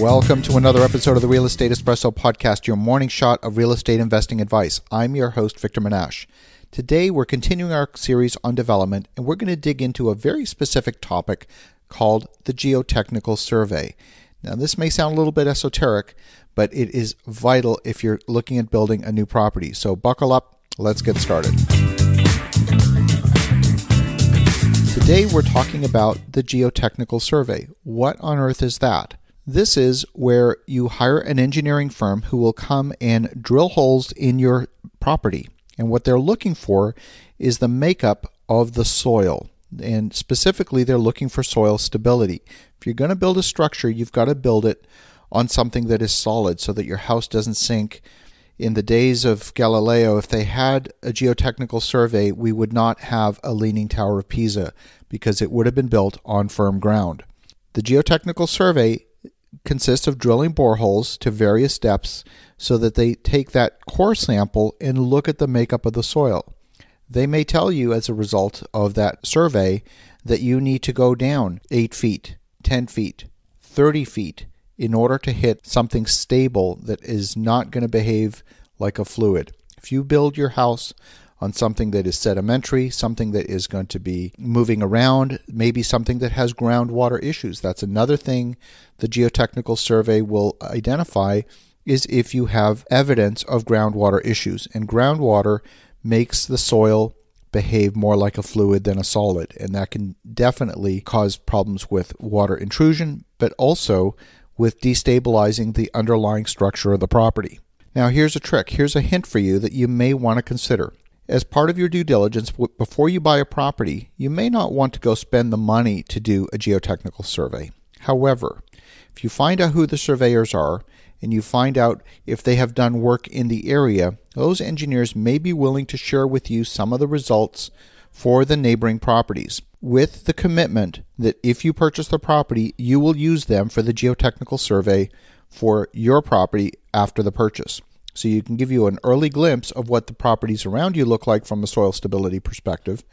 Welcome to another episode of the Real Estate Espresso Podcast, your morning shot of real estate investing advice. I'm your host, Victor Menasce. Today, we're continuing our series on development, and we're going to dig into a very specific topic called the Geotechnical Survey. Now, this may sound a little bit esoteric, but it is vital if you're looking at building a new property. So, buckle up, let's get started. Today, we're talking about the Geotechnical Survey. What on earth is that? This is where you hire an engineering firm who will come and drill holes in your property. And what they're looking for is the makeup of the soil. And specifically, they're looking for soil stability. If you're going to build a structure, you've got to build it on something that is solid so that your house doesn't sink. In the days of Galileo, if they had a geotechnical survey, we would not have a leaning Tower of Pisa because it would have been built on firm ground. The geotechnical survey consists of drilling boreholes to various depths so that they take that core sample and look at the makeup of the soil. They may tell you as a result of that survey that you need to go down 8 feet, 10 feet, 30 feet in order to hit something stable that is not going to behave like a fluid. If you build your house on something that is sedimentary, something that is going to be moving around, maybe something that has groundwater issues. That's another thing the geotechnical survey will identify is if you have evidence of groundwater issues. And groundwater makes the soil behave more like a fluid than a solid, and that can definitely cause problems with water intrusion, but also with destabilizing the underlying structure of the property. Now, here's a trick. Here's a hint for you that you may want to consider. As part of your due diligence, before you buy a property, you may not want to go spend the money to do a geotechnical survey. However, if you find out who the surveyors are and you find out if they have done work in the area, those engineers may be willing to share with you some of the results for the neighboring properties with the commitment that if you purchase the property, you will use them for the geotechnical survey for your property after the purchase. So you can give you an early glimpse of what the properties around you look like from a soil stability perspective.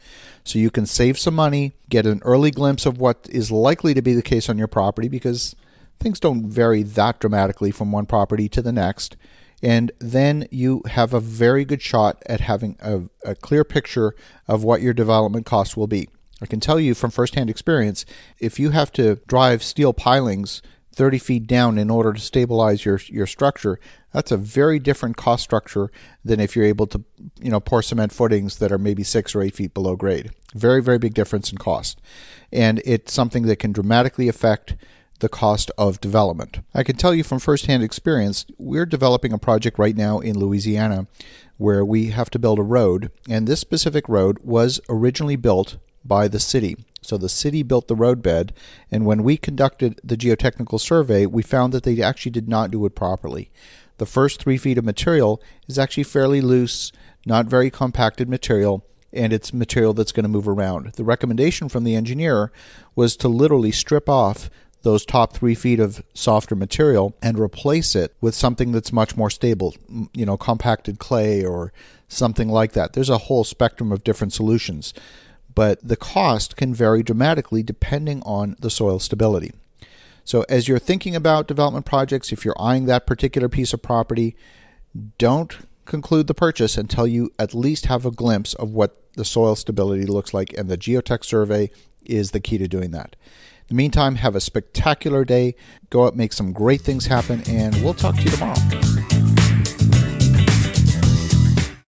So you can save some money, get an early glimpse of what is likely to be the case on your property because things don't vary that dramatically from one property to the next. And then you have a very good shot at having a, a clear picture of what your development costs will be. I can tell you from firsthand experience if you have to drive steel pilings 30 feet down in order to stabilize your your structure. That's a very different cost structure than if you're able to you know pour cement footings that are maybe six or eight feet below grade. Very very big difference in cost. And it's something that can dramatically affect the cost of development. I can tell you from firsthand experience we're developing a project right now in louisiana where we have to build a road. And this specific road was originally built by the city so the city built the roadbed, and when we conducted the geotechnical survey, we found that they actually did not do it properly. The first three feet of material is actually fairly loose, not very compacted material, and it's material that's going to move around. The recommendation from the engineer was to literally strip off those top three feet of softer material and replace it with something that's much more stable, you know, compacted clay or something like that. There's a whole spectrum of different solutions but the cost can vary dramatically depending on the soil stability. So, as you're thinking about development projects, if you're eyeing that particular piece of property, don't conclude the purchase until you at least have a glimpse of what the soil stability looks like, and the geotech survey is the key to doing that. In the meantime, have a spectacular day. Go out, make some great things happen, and we'll talk to you tomorrow.